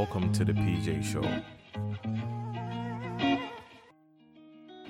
welcome to the PJ Show.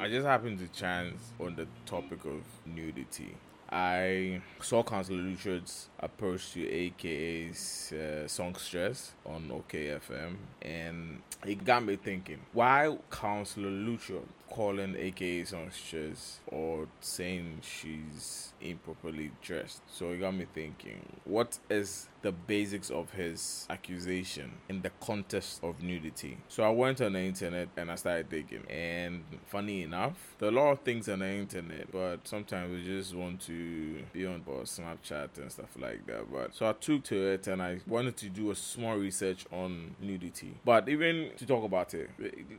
I just happened to chance on the topic of nudity. I saw Councillor Lutterodt's approach to AKA's uh, Songstress on OKFM, and it got me thinking why Councillor Lutterodt calling AKA Songstress or saying she's improperly dressed. So it got me thinking what is the basics of his accusation in the context of nudity. So I went on the internet and I started digging. And funny enough, there are a lot of things on the internet, but sometimes we just want to be on Snapchat and stuff like that. But so I took to it and I wanted to do a small research on nudity. But even to talk about it,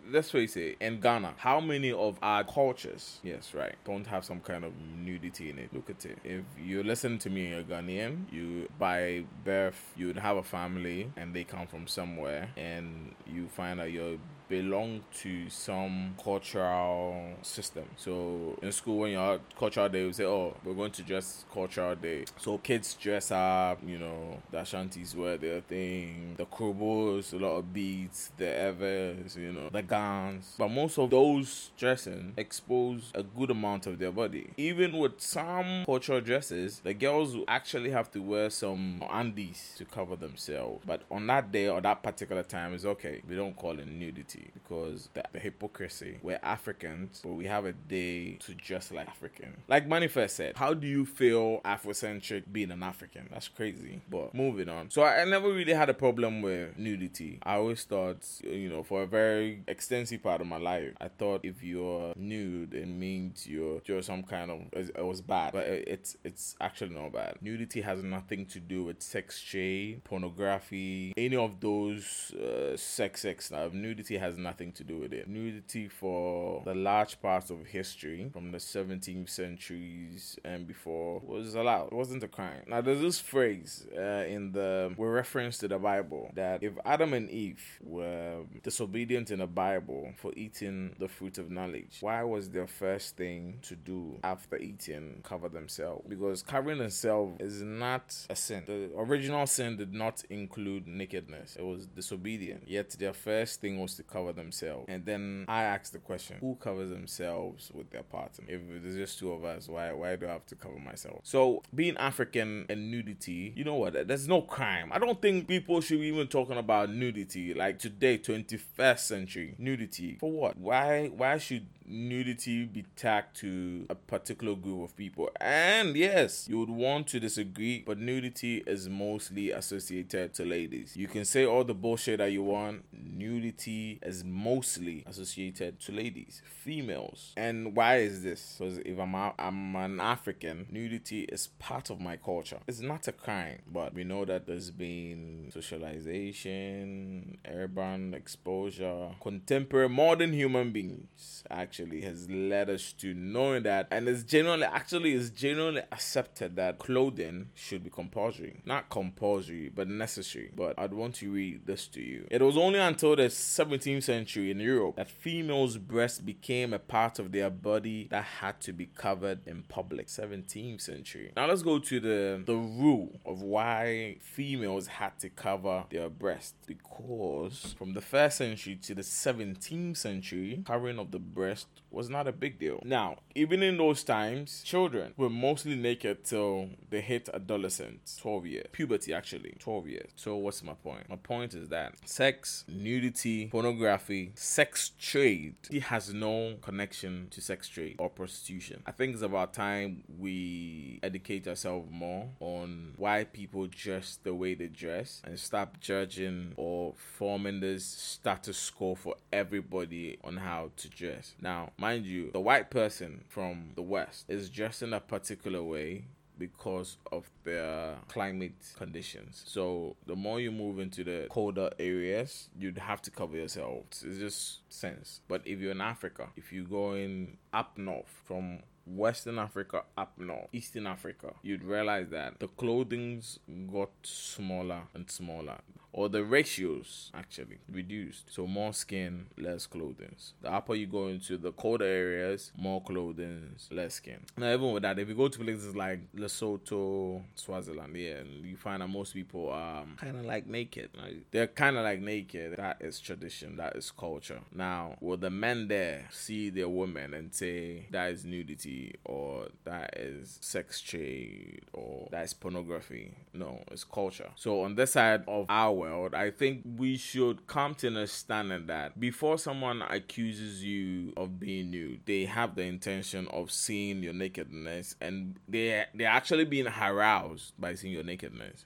let's face it, in Ghana, how many of our cultures, yes, right, don't have some kind of nudity in it? Look at it. If you listen to me, you're Ghanaian, you by birth birth, you would have a family and they come from somewhere, and you find out you're belong to some cultural system. So in school, when you're cultural day, we say, "Oh, we're going to dress cultural day." So kids dress up. You know, the Ashantis wear their thing, the Krobos, a lot of beads, the Ewes, you know, the gowns. But most of those dressing expose a good amount of their body. Even with some cultural dresses, the girls actually have to wear some undies to cover themselves. But on that day or that particular time, it's okay. We don't call it nudity because the, the, hypocrisy. We're Africans, but we have a day to just like African. Like Manifest said, how do you feel Afrocentric being an African? That's crazy. But moving on. So I, I never really had a problem with nudity. I always thought, you know, for a very extensive part of my life, I thought if you're nude, it means you're you're some kind of it was bad, but it's it's actually not bad. Nudity has nothing to do with sex trade, pornography, any of those uh, sex sex stuff. Nudity has has nothing to do with it. Nudity for the large parts of history from the 17th centuries and before was allowed. It wasn't a crime. Now there's this phrase uh, in the with reference to the Bible that if Adam and Eve were disobedient in the Bible for eating the fruit of knowledge, why was their first thing to do after eating cover themselves? Because covering themselves is not a sin. The original sin did not include nakedness. It was disobedient. Yet their first thing was to cover cover themselves. And then I ask the question, who covers themselves with their partner? If there's just two of us, why why do I have to cover myself? So being African and nudity, you know what? There's no crime. I don't think people should be even talking about nudity like today, 21st century nudity. For what? Why why should nudity be tagged to a particular group of people. And yes, you would want to disagree, but nudity is mostly associated to ladies. You can say all the bullshit that you want, nudity is mostly associated to ladies, females. And why is this? Because if I'm a, I'm an African, nudity is part of my culture. It's not a crime, but we know that there's been socialization, urban exposure, contemporary modern human beings actually actually has led us to knowing that and it's generally actually is generally accepted that clothing should be compulsory. Not compulsory but necessary. But i'd want to read this to you. It was only until the 17th century in europe that females breasts became a part of their body that had to be covered in public. 17th century. Now let's go to the the rule of why females had to cover their breasts. because from the first century to the 17th century covering of the breast was not a big deal. Now, even in those times, children were mostly naked till they hit adolescence, 12 years. Puberty, actually, 12 years. So, what's my point? My point is that sex, nudity, pornography, sex trade, it has no connection to sex trade or prostitution. I think it's about time we educate ourselves more on why people dress the way they dress and stop judging or forming this status quo for everybody on how to dress. Now, mind you, the white person from the West is dressed in a particular way because of their climate conditions. So the more you move into the colder areas, you'd have to cover yourself. It's just sense. But if you're in Africa, if you're going up north from Western Africa up north, Eastern Africa, you'd realize that the clothing's got smaller and smaller or the ratios actually reduced. So more skin, less clothing. The upper you go into the colder areas, more clothing, less skin. Now even with that, if you go to places like Lesotho, Swaziland, yeah, you find that most people are kind of like naked. Like, they're kind of like naked. That is tradition. That is culture. Now, will the men there see their women and say that is nudity or that is sex trade or that is pornography? No, it's culture. So on this side of our world, I think we should come to understanding that before someone accuses you of being nude, they have the intention of seeing your nakedness and they they're actually being aroused by seeing your nakedness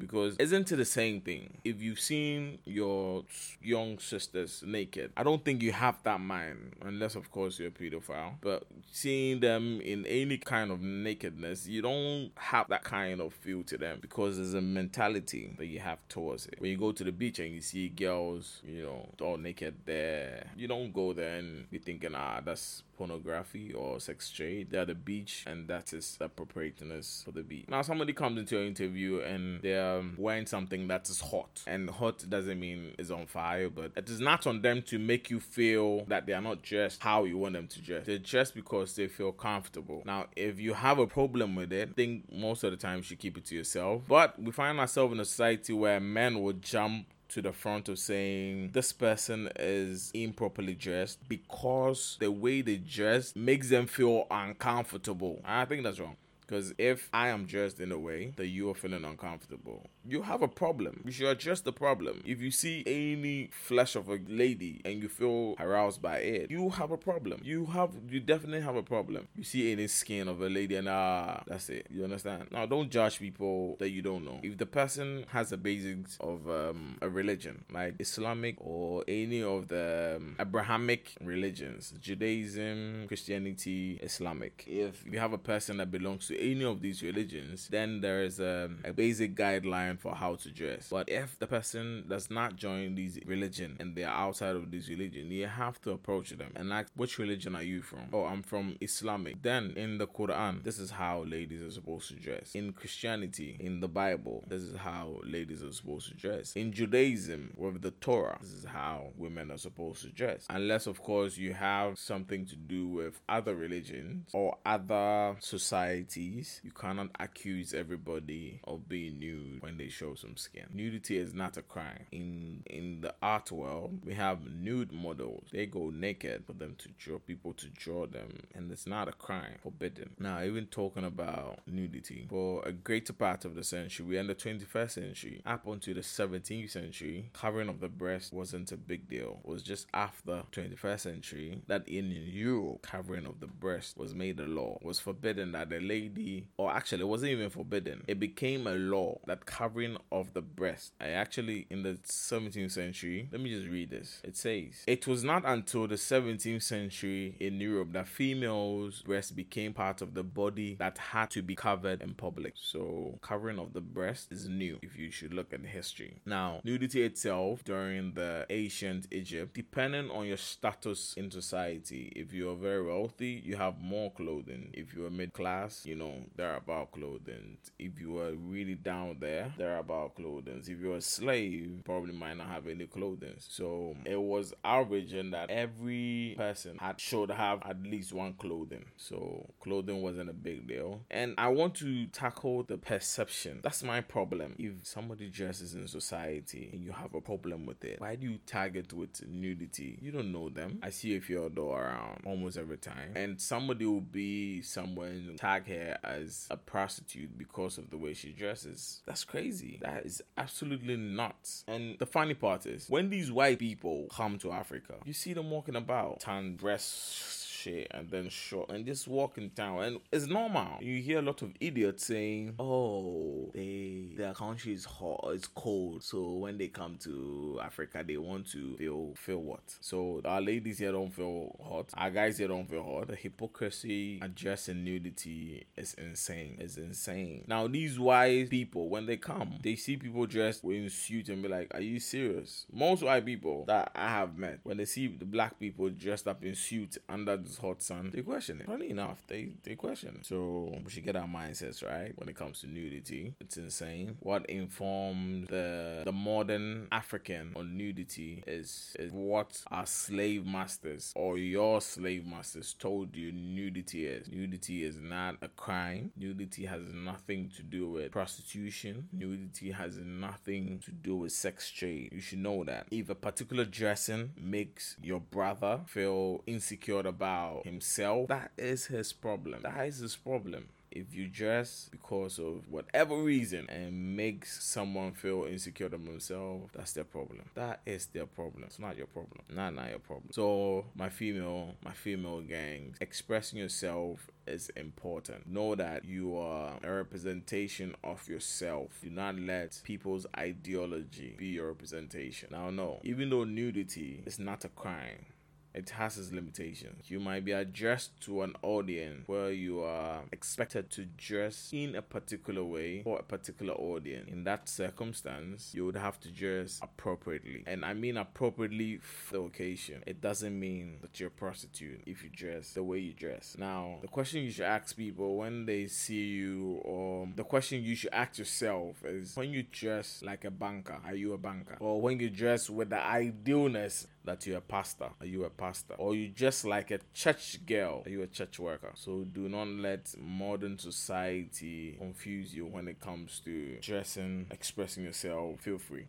because isn't it the same thing? If you've seen your young sisters naked, I don't think you have that mind, unless of course you're a pedophile. But seeing them in any kind of nakedness, you don't have that kind of feel to them because there's a mentality that you have towards it. When you go to the beach and you see girls, you know, all naked there, you don't go there and be thinking, ah, that's pornography or sex trade. They're the beach, and that is appropriateness for the beach. Now, somebody comes into your interview and they're wearing something that is hot, and hot doesn't mean it's on fire, but it is not on them to make you feel that they are not dressed how you want them to dress. They're dressed because they feel comfortable. Now, if you have a problem with it, I think most of the time you should keep it to yourself. But we find ourselves in a society where men will jump to the front of saying this person is improperly dressed because the way they dress makes them feel uncomfortable. I think that's wrong. Because if I am dressed in a way that you are feeling uncomfortable, you have a problem. You should address the problem. If you see any flesh of a lady and you feel aroused by it, you have a problem. You have, you definitely have a problem. You see any skin of a lady and ah, that's it. You understand? Now, don't judge people that you don't know. If the person has the basics of um, a religion, like Islamic or any of the um, Abrahamic religions, Judaism, Christianity, Islamic, if you have a person that belongs to any of these religions, then there is a, a basic guideline for how to dress. But if the person does not join these religion and they're outside of this religion, you have to approach them and ask, which religion are you from? Oh, I'm from Islamic. Then in the Quran, this is how ladies are supposed to dress. In Christianity, in the Bible, this is how ladies are supposed to dress. In Judaism, with the Torah, this is how women are supposed to dress. Unless, of course, you have something to do with other religions or other societies you cannot accuse everybody of being nude when they show some skin. Nudity is not a crime. In in the art world, we have nude models. They go naked for them to draw people to draw them, and it's not a crime. Forbidden. Now, even talking about nudity, for a greater part of the century, we are in the 21st century, up until the 17th century, covering of the breast wasn't a big deal. It was just after 21st century that in Europe, covering of the breast was made a law. It was forbidden that the lady or actually, it wasn't even forbidden. It became a law that covering of the breast. I actually, in the 17th century, let me just read this. It says, It was not until the 17th century in Europe that females' breasts became part of the body that had to be covered in public. So, covering of the breast is new if you should look at history. Now, nudity itself during the ancient Egypt, depending on your status in society, if you're very wealthy, you have more clothing. If you're mid class, you know, they're about clothing. If you are really down there, they're about clothing. If you're a slave, probably might not have any clothing. So it was our religion that every person had should have at least one clothing. So clothing wasn't a big deal. And I want to tackle the perception. That's my problem. If somebody dresses in society and you have a problem with it, why do you target with nudity? You don't know them. I see a few around almost every time. And somebody will be somewhere and tag her as a prostitute because of the way she dresses. That's crazy. That is absolutely nuts. And the funny part is, when these white people come to Africa, you see them walking about, tan dress shit and then short and just walk in town and it's normal. You hear a lot of idiots saying, "Oh, they their country is hot, it's cold, so when they come to Africa, they want to feel feel what." So our ladies here don't feel hot, our guys here don't feel hot. The hypocrisy addressing nudity is insane. It's insane. Now these wise people, when they come, they see people dressed in suits and be like, "Are you serious?" Most white people that I have met, when they see the black people dressed up in suits under this hot sun, they question it. Funny enough, they they question it. So we should get our mindsets right when it comes to nudity. It's insane. What informed the the modern African on nudity is is what our slave masters or your slave masters told you nudity is. Nudity is not a crime. Nudity has nothing to do with prostitution. Nudity has nothing to do with sex trade. You should know that. If a particular dressing makes your brother feel insecure about himself, that is his problem. That is his problem if you dress because of whatever reason and makes someone feel insecure about themselves, that's their problem. That is their problem. It's not your problem. Not not your problem. So my female, my female gang, expressing yourself is important. Know that you are a representation of yourself. Do not let people's ideology be your representation. Now no, even though nudity is not a crime, it has its limitations. You might be addressed to an audience where you are expected to dress in a particular way for a particular audience. In that circumstance, you would have to dress appropriately. And I mean appropriately for the occasion. It doesn't mean that you're a prostitute if you dress the way you dress. Now, the question you should ask people when they see you, or the question you should ask yourself is when you dress like a banker, are you a banker? Or when you dress with the idealness that you're a pastor, are you a pastor? Or you just like a church girl, are you a church worker? So do not let modern society confuse you when it comes to dressing, expressing yourself. Feel free.